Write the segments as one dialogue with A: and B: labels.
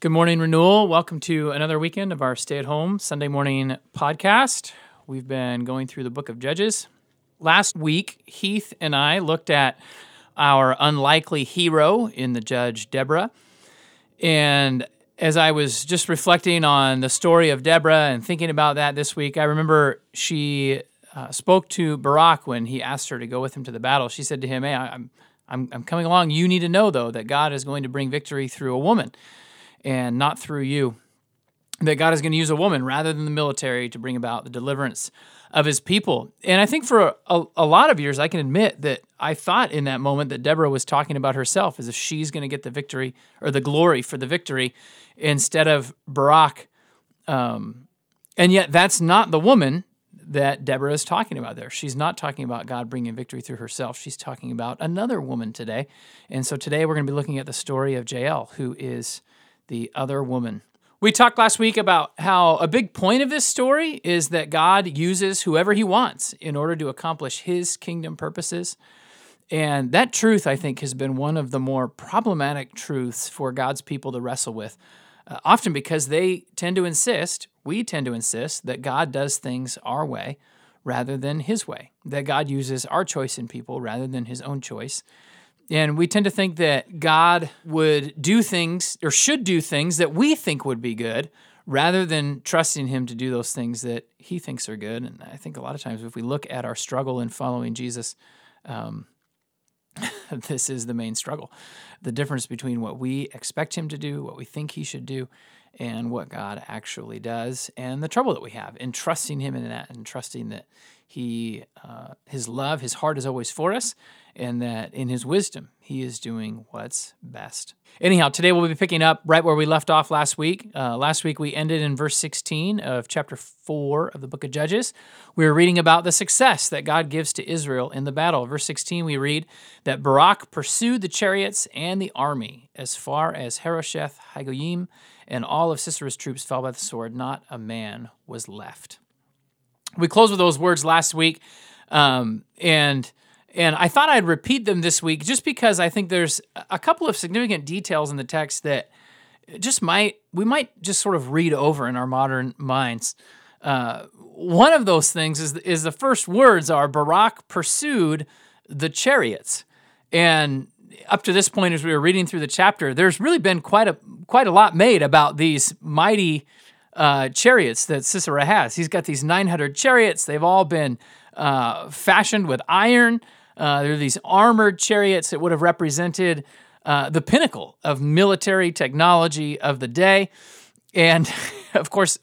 A: Good morning, Renewal. Welcome to another weekend of our stay at home Sunday morning podcast. We've been going through the book of Judges. Last week, Heath and I looked at our unlikely hero in the judge Deborah. And as I was just reflecting on the story of Deborah and thinking about that this week, I remember she uh, spoke to Barak when he asked her to go with him to the battle. She said to him, Hey, I'm, I'm, I'm coming along. You need to know, though, that God is going to bring victory through a woman and not through you. That God is going to use a woman rather than the military to bring about the deliverance of his people. And I think for a, a, lot of years, I can admit that I thought in that moment that Deborah was talking about herself as if she's going to get the victory or the glory for the victory instead of Barak. Um, and yet, that's not the woman that Deborah is talking about there. She's not talking about God bringing victory through herself. She's talking about another woman today. And so today we're going to be looking at the story of Jael, who is the other woman. We talked last week about how a big point of this story is that God uses whoever he wants in order to accomplish his kingdom purposes. And that truth, I think, has been one of the more problematic truths for God's people to wrestle with. Uh, often because they tend to insist, we tend to insist, that God does things our way rather than his way, that God uses our choice in people rather than his own choice. And we tend to think that God would do things or should do things that we think would be good rather than trusting Him to do those things that He thinks are good. And I think a lot of times, if we look at our struggle in following Jesus, um, this is the main struggle the difference between what we expect Him to do, what we think He should do, and what God actually does, and the trouble that we have in trusting Him in that and trusting that He, uh, His love, His heart is always for us, and that in his wisdom, he is doing what's best. Anyhow, today we'll be picking up right where we left off last week. Uh, last week we ended in verse 16 of chapter 4 of the book of Judges. We were reading about the success that God gives to Israel in the battle. Verse 16, we read that Barak pursued the chariots and the army as far as Harosheth Hagoyim, and all of Sisera's troops fell by the sword. Not a man was left. We closed with those words last week, um, and and I thought I'd repeat them this week just because I think there's a couple of significant details in the text that just might we might just sort of read over in our modern minds. Uh, one of those things is is the first words are Barak pursued the chariots, and up to this point, as we were reading through the chapter, there's really been quite a quite a lot made about these mighty uh, chariots that Sisera has. He's got these 900 chariots. They've all been uh, fashioned with iron. Uh, there are these armored chariots that would have represented uh, the pinnacle of military technology of the day. And of course,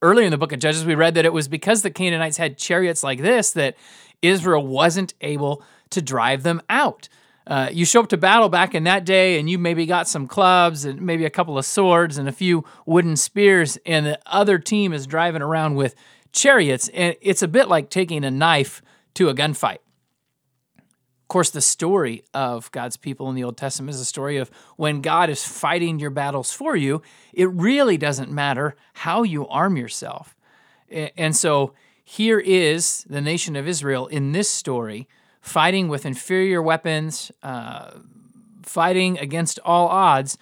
A: earlier in the book of Judges, we read that it was because the Canaanites had chariots like this that Israel wasn't able to drive them out. Uh, you show up to battle back in that day, and you maybe got some clubs and maybe a couple of swords and a few wooden spears, and the other team is driving around with chariots. And it's a bit like taking a knife to a gunfight. Of course, the story of God's people in the Old Testament is a story of when God is fighting your battles for you, it really doesn't matter how you arm yourself. And so here is the nation of Israel in this story fighting with inferior weapons, uh, fighting against all odds,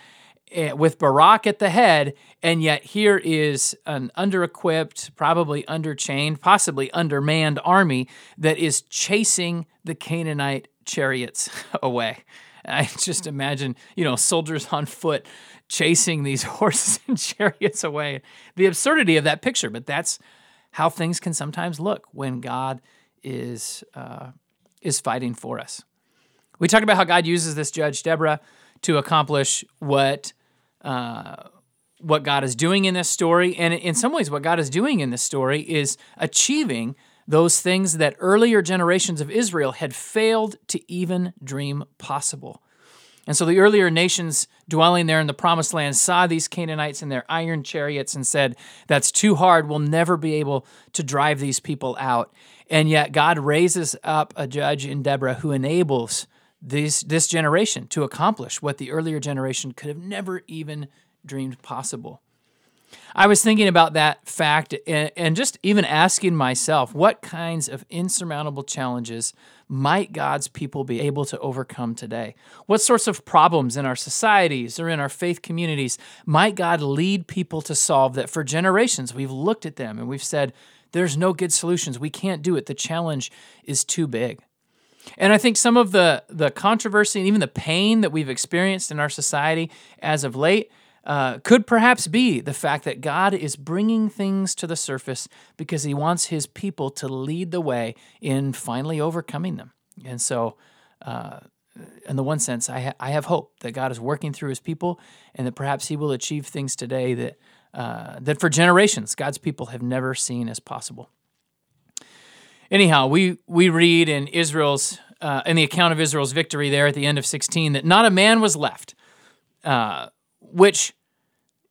A: eh, with Barak at the head, and yet here is an under equipped, probably underchained, possibly undermanned army that is chasing the Canaanite chariots away. I just imagine, you know, soldiers on foot chasing these horses and chariots away. The absurdity of that picture, but that's how things can sometimes look when God is uh, is fighting for us. We talked about how God uses this judge Deborah to accomplish what uh, what God is doing in this story, and in some ways, what God is doing in this story is achieving those things that earlier generations of Israel had failed to even dream possible. And so the earlier nations dwelling there in the promised land saw these Canaanites in their iron chariots and said, That's too hard. We'll never be able to drive these people out. And yet God raises up a judge in Deborah who enables this, this generation to accomplish what the earlier generation could have never even dreamed possible. I was thinking about that fact and, and just even asking myself what kinds of insurmountable challenges might God's people be able to overcome today? What sorts of problems in our societies or in our faith communities might God lead people to solve that for generations we've looked at them and we've said, there's no good solutions. We can't do it. The challenge is too big. And I think some of the, the controversy and even the pain that we've experienced in our society as of late uh, could perhaps be the fact that God is bringing things to the surface because he wants his people to lead the way in finally overcoming them. And so, uh, in the one sense, I, ha- I have hope that God is working through his people and that perhaps he will achieve things today that, uh, that for generations God's people have never seen as possible. Anyhow, we, we read in Israel's uh, in the account of Israel's victory there at the end of 16 that not a man was left uh, which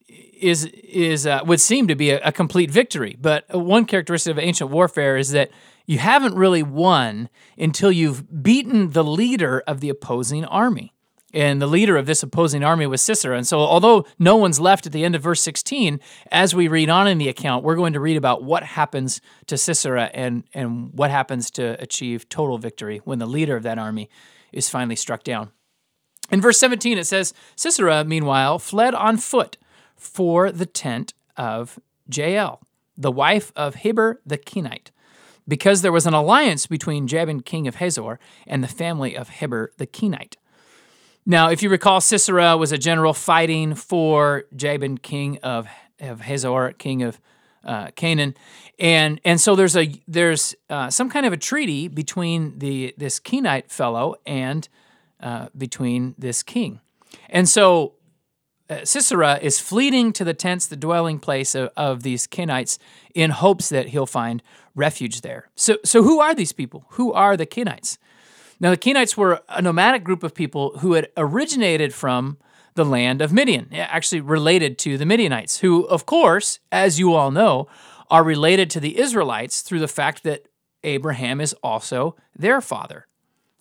A: is is uh, would seem to be a, a, complete victory. But one characteristic of ancient warfare is that you haven't really won until you've beaten the leader of the opposing army. And the leader of this opposing army was Sisera. And so, although no one's left at the end of verse 16, as we read on in the account, we're going to read about what happens to Sisera and, and what happens to achieve total victory when the leader of that army is finally struck down. In verse 17, it says Sisera, meanwhile, fled on foot for the tent of Jael, the wife of Heber the Kenite, because there was an alliance between Jabin, king of Hazor, and the family of Heber the Kenite. Now, if you recall, Sisera was a general fighting for Jabin, king of, of Hazor, king of uh, Canaan, and and so there's a there's uh, some kind of a treaty between the this Kenite fellow and uh, between this king. And so uh, Sisera is fleeing to the tents, the dwelling place of, of, these Kenites, in hopes that he'll find refuge there. So, so who are these people? Who are the Kenites? Now, the Kenites were a nomadic group of people who had originated from the land of Midian, actually related to the Midianites, who, of course, as you all know, are related to the Israelites through the fact that Abraham is also their father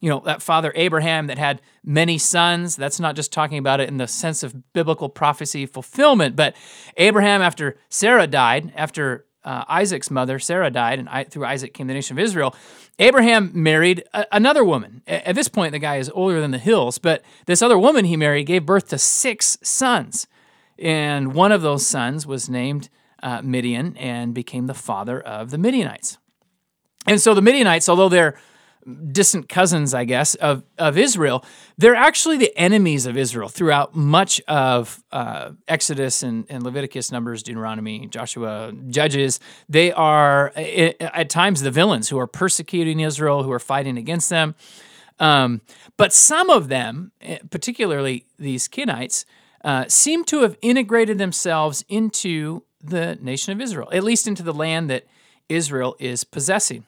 A: you know, that father Abraham that had many sons. That's not just talking about it in the sense of biblical prophecy fulfillment, but Abraham, after Sarah died, after uh, Isaac's mother, Sarah, died, and I, through Isaac came the nation of Israel. Abraham married a, another woman. At this point, the guy is older than the hills, but this other woman he married gave birth to six sons. And one of those sons was named uh, Midian and became the father of the Midianites. And so the Midianites, although they're distant cousins, I guess, of, of Israel, they're actually the enemies of Israel throughout much of uh, Exodus and, and, Leviticus, Numbers, Deuteronomy, Joshua, Judges. They are at times the villains who are persecuting Israel, who are fighting against them. Um, but some of them, eh, particularly these Kenites, uh, seem to have integrated themselves into the nation of Israel, at least into the land that Israel is possessing.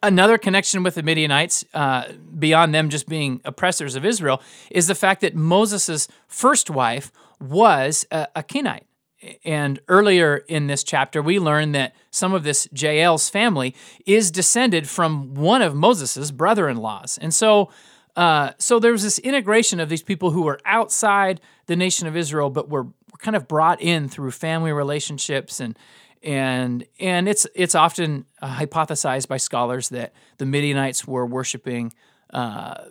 A: Another connection with the Midianites, uh, beyond them just being oppressors of Israel, is the fact that Moses' first wife was a, a Kenite. And earlier in this chapter, we learn that some of this Jael's family is descended from one of Moses' brother in laws. And so, uh, so there was this integration of these people who were outside the nation of Israel, but were, were kind of brought in through family relationships and, and and it's it's often uh, hypothesized by scholars that the Midianites were worshiping uh,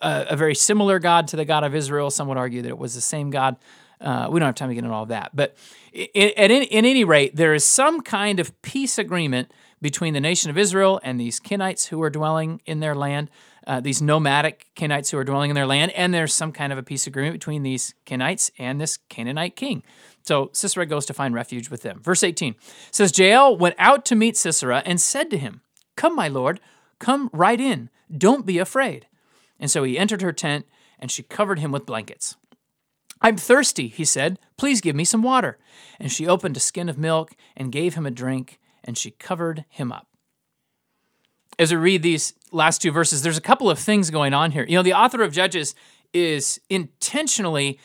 A: a, a, very similar God to the God of Israel. Some would argue that it was the same God. Uh, we don't have time to get into all of that, but in, at in, in any rate, there is some kind of peace agreement between the nation of Israel and these Kenites who are dwelling in their land. Uh, these nomadic Kenites who are dwelling in their land, and there's some kind of a peace agreement between these Kenites and this Canaanite king. So Sisera goes to find refuge with them. Verse 18 says, Jael went out to meet Sisera and said to him, Come, my lord, come right in. Don't be afraid. And so he entered her tent, and she covered him with blankets. I'm thirsty, he said. Please give me some water. And she opened a skin of milk and gave him a drink, and she covered him up. As we read these last two verses, there's a couple of things going on here. You know, the author of Judges is intentionally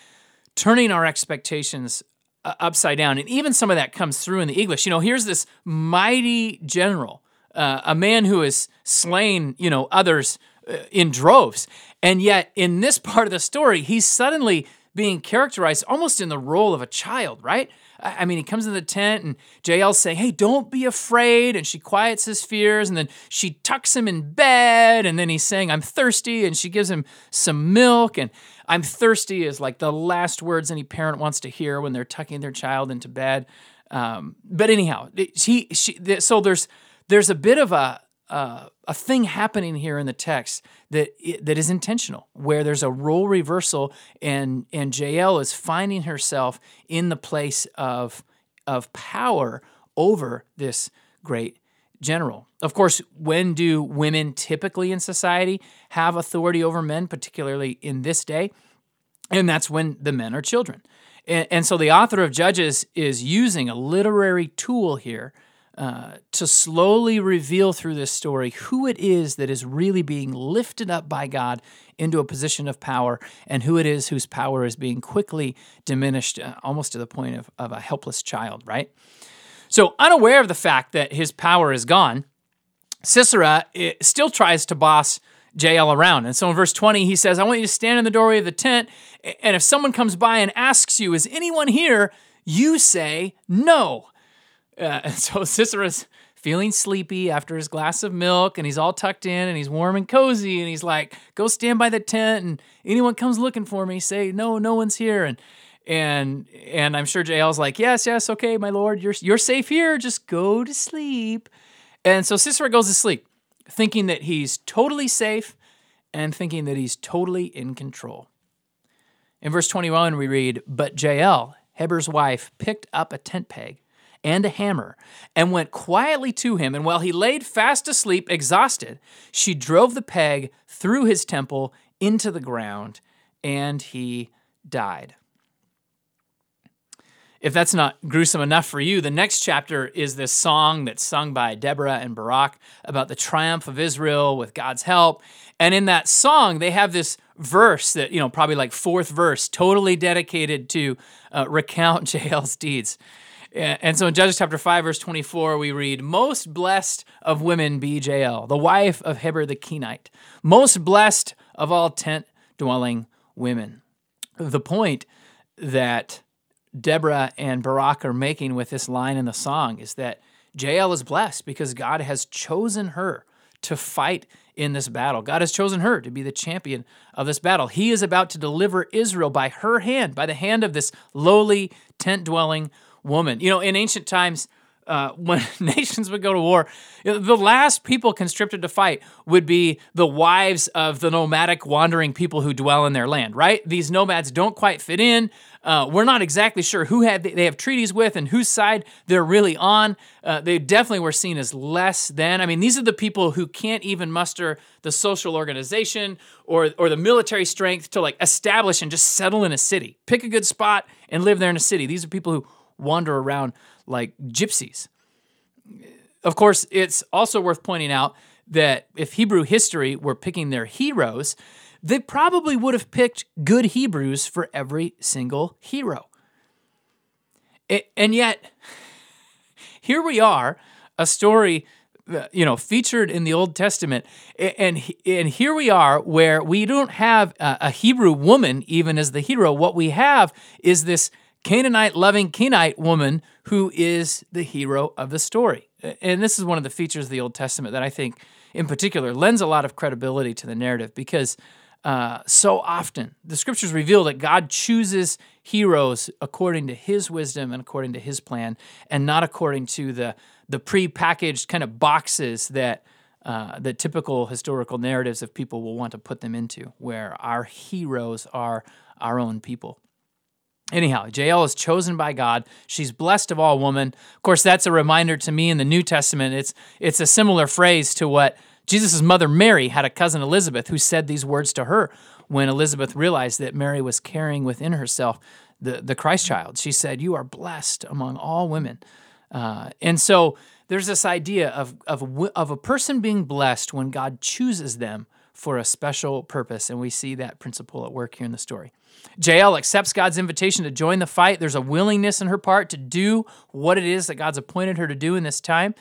A: turning our expectations uh, upside down. And even some of that comes through in the English. You know, here's this mighty general, uh, a man who has slain, you know, others uh, in droves. And yet, in this part of the story, he's suddenly being characterized almost in the role of a child, right? I mean, he comes in the tent and Jael's saying, Hey, don't be afraid. And she quiets his fears. And then she tucks him in bed. And then he's saying, I'm thirsty. And she gives him some milk. And I'm thirsty is like the last words any parent wants to hear when they're tucking their child into bed. Um, but anyhow, she, she, so there's, there's a bit of a, uh, a thing happening here in the text that that is intentional, where there's a role reversal, and and Jael is finding herself in the place of of power over this great general. Of course, when do women typically in society have authority over men, particularly in this day? And that's when the men are children. And, and so the author of Judges is using a literary tool here uh, to slowly reveal through this story who it is that is really being lifted up by God into a position of power and who it is whose power is being quickly diminished uh, almost to the point of, of a helpless child, right? So, unaware of the fact that his power is gone, Sisera eh, still tries to boss Jael around. And so in verse 20, he says, I want you to stand in the doorway of the tent, and if someone comes by and asks you, Is anyone here? you say, No. Uh, and so Sisera's feeling sleepy after his glass of milk, and he's all tucked in and he's warm and cozy, and he's like, "Go stand by the tent, and anyone comes looking for me, say no, no one's here." And and and I'm sure Jael's like, "Yes, yes, okay, my lord, you're you're safe here. Just go to sleep." And so Sisera goes to sleep, thinking that he's totally safe and thinking that he's totally in control. In verse 21, we read, But Jael, Heber's wife, picked up a tent peg and a hammer, and went quietly to him. And while he laid fast asleep, exhausted, she drove the peg through his temple into the ground, and he died. If that's not gruesome enough for you, the next chapter is this song that's sung by Deborah and Barak about the triumph of Israel with God's help. And in that song, they have this verse that, you know, probably like fourth verse, totally dedicated to uh, recount Jael's deeds. And so in Judges chapter 5, verse 24, we read, Most blessed of women be Jael, the wife of Heber the Kenite, most blessed of all tent dwelling women. The point that Deborah and Barak are making with this line in the song is that Jael is blessed because God has chosen her to fight in this battle. God has chosen her to be the champion of this battle. He is about to deliver Israel by her hand, by the hand of this lowly tent dwelling woman. You know, in ancient times, uh, when nations would go to war, the last people conscripted to fight would be the wives of the nomadic wandering people who dwell in their land, right? These nomads don't quite fit in. Uh, we're not exactly sure who had they have treaties with and whose side they're really on. Uh, they definitely were seen as less than. I mean, these are the people who can't even muster the social organization or or the military strength to like establish and just settle in a city. Pick a good spot and live there in a city. These are people who wander around like gypsies. Of course, it's also worth pointing out that if Hebrew history were picking their heroes, they probably would have picked good Hebrews for every single hero. And yet, here we are, a story uh, you know featured in the Old Testament, and and here we are where we don't have a Hebrew woman even as the hero. What we have is this Canaanite loving Kenite woman who is the hero of the story. And this is one of the features of the Old Testament that I think, in particular, lends a lot of credibility to the narrative because uh, so often the scriptures reveal that God chooses heroes according to his wisdom and according to his plan, and not according to the, the pre-packaged kind of boxes that uh, the typical historical narratives of people will want to put them into, where our heroes are our own people. Anyhow, Jael is chosen by God. She's blessed of all women. Of course, that's a reminder to me in the New Testament. It's it's a similar phrase to what Jesus' mother Mary had a cousin Elizabeth who said these words to her when Elizabeth realized that Mary was carrying within herself the, the Christ child. She said, You are blessed among all women. Uh, and so there's this idea of, of, of a person being blessed when God chooses them for a special purpose. And we see that principle at work here in the story. Jael accepts God's invitation to join the fight. There's a willingness in her part to do what it is that God's appointed her to do in this time.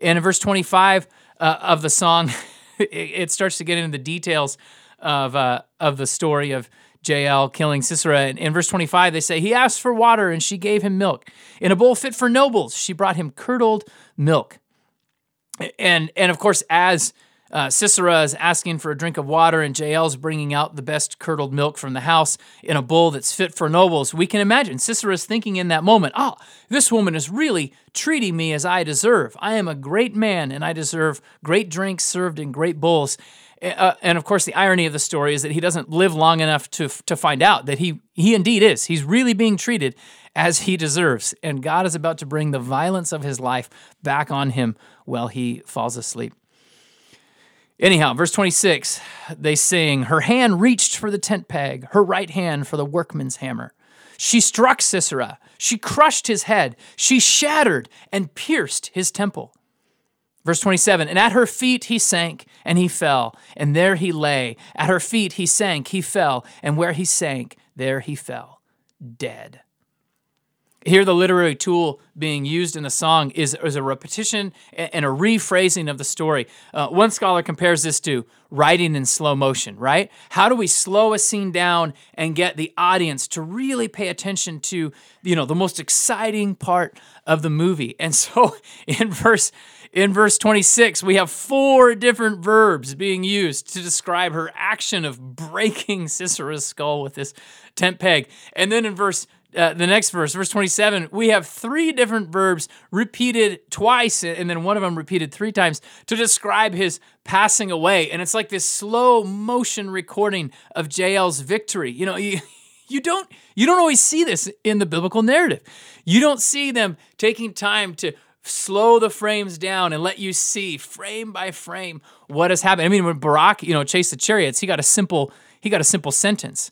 A: And in verse 25 uh, of the song, it, starts to get into the details of, uh, of the story of Jael killing Sisera. In, in verse 25, they say, He asked for water, and she gave him milk. In a bowl fit for nobles, she brought him curdled milk. And, and of course, as uh, Sisera is asking for a drink of water, and Jael's bringing out the best curdled milk from the house in a bowl that's fit for nobles. We can imagine Sisera's thinking in that moment, oh, this woman is really treating me as I deserve. I am a great man, and I deserve great drinks served in great bowls. Uh, and of course, the irony of the story is that he doesn't live long enough to, to find out that he, he indeed is. He's really being treated as he deserves. And God is about to bring the violence of his life back on him while he falls asleep. Anyhow, verse 26, they sing, Her hand reached for the tent peg, her right hand for the workman's hammer. She struck Sisera. She crushed his head. She shattered and pierced his temple. Verse 27 And at her feet he sank, and he fell, and there he lay. At her feet he sank, he fell, and where he sank, there he fell, dead. Here, the literary tool being used in the song is, is a repetition and a rephrasing of the story. Uh, one scholar compares this to writing in slow motion, right? How do we slow a scene down and get the audience to really pay attention to, you know, the most exciting part of the movie? And so in verse in verse 26, we have four different verbs being used to describe her action of breaking Sisera's skull with this tent peg. And then in verse uh, the next verse, verse 27, we have three different verbs repeated twice, and then one of them repeated three times to describe his passing away. And it's like this slow motion recording of Jael's victory. You know, you, you don't you don't always see this in the biblical narrative. You don't see them taking time to slow the frames down and let you see frame by frame what has happened. I mean, when Barak, you know, chased the chariots, he got a simple he got a simple sentence.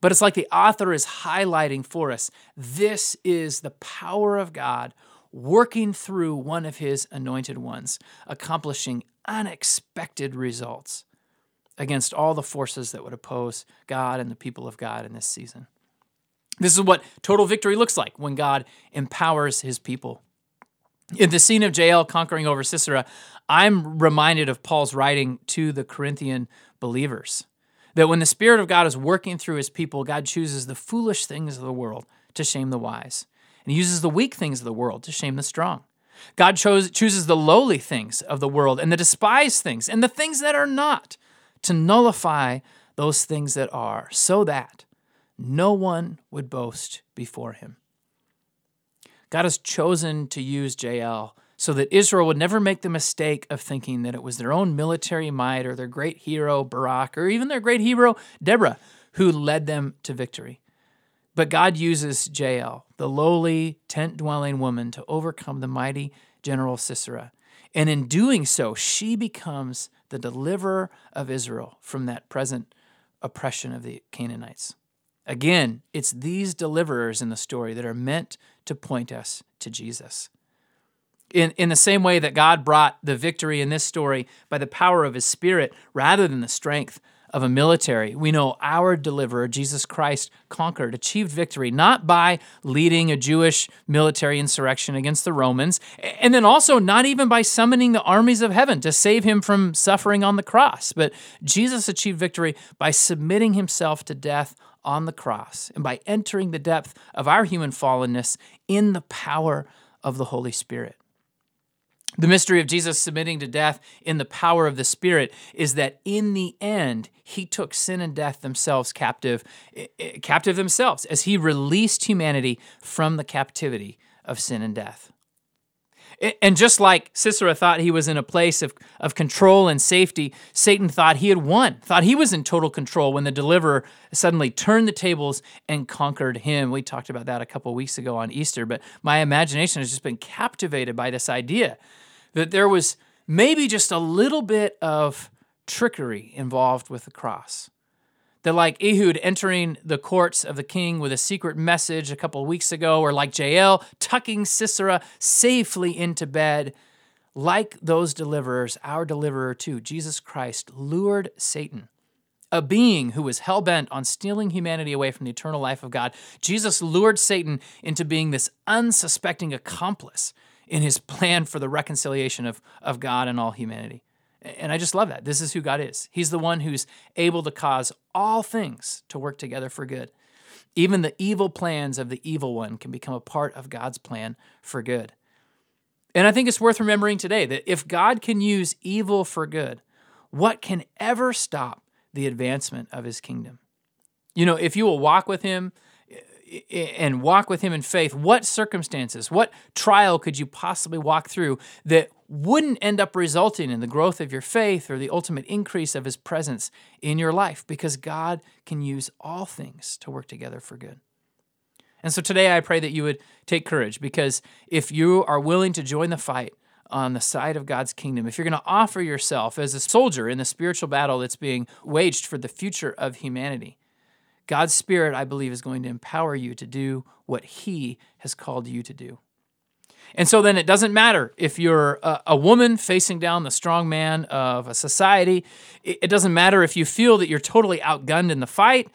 A: But it's like the author is highlighting for us this is the power of God working through one of his anointed ones, accomplishing unexpected results against all the forces that would oppose God and the people of God in this season. This is what total victory looks like when God empowers his people. In the scene of Jael conquering over Sisera, I'm reminded of Paul's writing to the Corinthian believers. That when the Spirit of God is working through his people, God chooses the foolish things of the world to shame the wise, and he uses the weak things of the world to shame the strong. God chose, chooses the lowly things of the world and the despised things and the things that are not to nullify those things that are, so that no one would boast before him. God has chosen to use Jael so that Israel would never make the mistake of thinking that it was their own military might or their great hero Barak or even their great hero Deborah who led them to victory. But God uses Jael, the lowly tent dwelling woman, to overcome the mighty general Sisera. And in doing so, she becomes the deliverer of Israel from that present oppression of the Canaanites. Again, it's these deliverers in the story that are meant to point us to Jesus in, in the same way that God brought the victory in this story by the power of his spirit rather than the strength of a military, we know our deliverer, Jesus Christ, conquered, achieved victory, not by leading a Jewish military insurrection against the Romans, and then also not even by summoning the armies of heaven to save him from suffering on the cross. But Jesus achieved victory by submitting himself to death on the cross and by entering the depth of our human fallenness in the power of the Holy Spirit. The mystery of Jesus submitting to death in the power of the Spirit is that in the end, he took sin and death themselves captive, eh, eh, captive themselves, as he released humanity from the captivity of sin and death. And just like Sisera thought he was in a place of, of control and safety, Satan thought he had won, thought he was in total control when the deliverer suddenly turned the tables and conquered him. We talked about that a couple weeks ago on Easter, but my imagination has just been captivated by this idea that there was maybe just a little bit of trickery involved with the cross. That, like Ehud entering the courts of the king with a secret message a couple of weeks ago, or like Jael tucking Sisera safely into bed, like those deliverers, our deliverer too, Jesus Christ, lured Satan, a being who was hell bent on stealing humanity away from the eternal life of God. Jesus lured Satan into being this unsuspecting accomplice in his plan for the reconciliation of, of God and all humanity. And I just love that. This is who God is. He's the one who's able to cause all things to work together for good. Even the evil plans of the evil one can become a part of God's plan for good. And I think it's worth remembering today that if God can use evil for good, what can ever stop the advancement of his kingdom? You know, if you will walk with him and walk with him in faith, what circumstances, what trial could you possibly walk through that wouldn't end up resulting in the growth of your faith or the ultimate increase of his presence in your life? Because God can use all things to work together for good. And so today I pray that you would take courage because if you are willing to join the fight on the side of God's kingdom, if you're going to offer yourself as a soldier in the spiritual battle that's being waged for the future of humanity, God's Spirit, I believe, is going to empower you to do what He has called you to do. And so then it doesn't matter if you're a, a, woman facing down the strong man of a society. It, it doesn't matter if you feel that you're totally outgunned in the fight.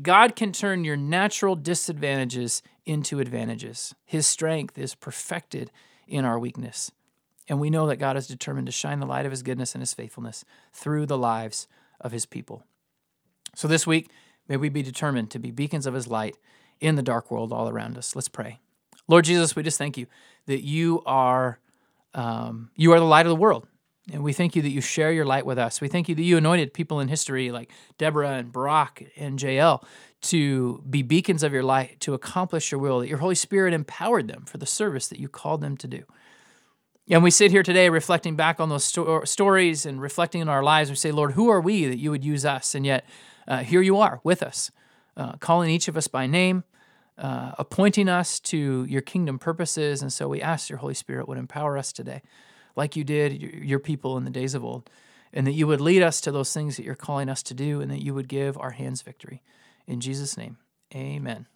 A: God can turn your natural disadvantages into advantages. His strength is perfected in our weakness. And we know that God is determined to shine the light of His goodness and His faithfulness through the lives of His people. So this week, May we be determined to be beacons of his light in the dark world all around us. Let's pray. Lord Jesus, we just thank you that you are um, you are the light of the world. And we thank you that you share your light with us. We thank you that you anointed people in history like Deborah and Barak and Jael to be beacons of your light, to accomplish your will, that your Holy Spirit empowered them for the service that you called them to do. And we sit here today reflecting back on those sto- stories and reflecting in our lives. We say, Lord, who are we that you would use us? And yet, uh, here you are with us, uh, calling each of us by name, uh, appointing us to your kingdom purposes. And so we ask your Holy Spirit would empower us today, like you did your people in the days of old, and that you would lead us to those things that you're calling us to do, and that you would give our hands victory. In Jesus' name, amen.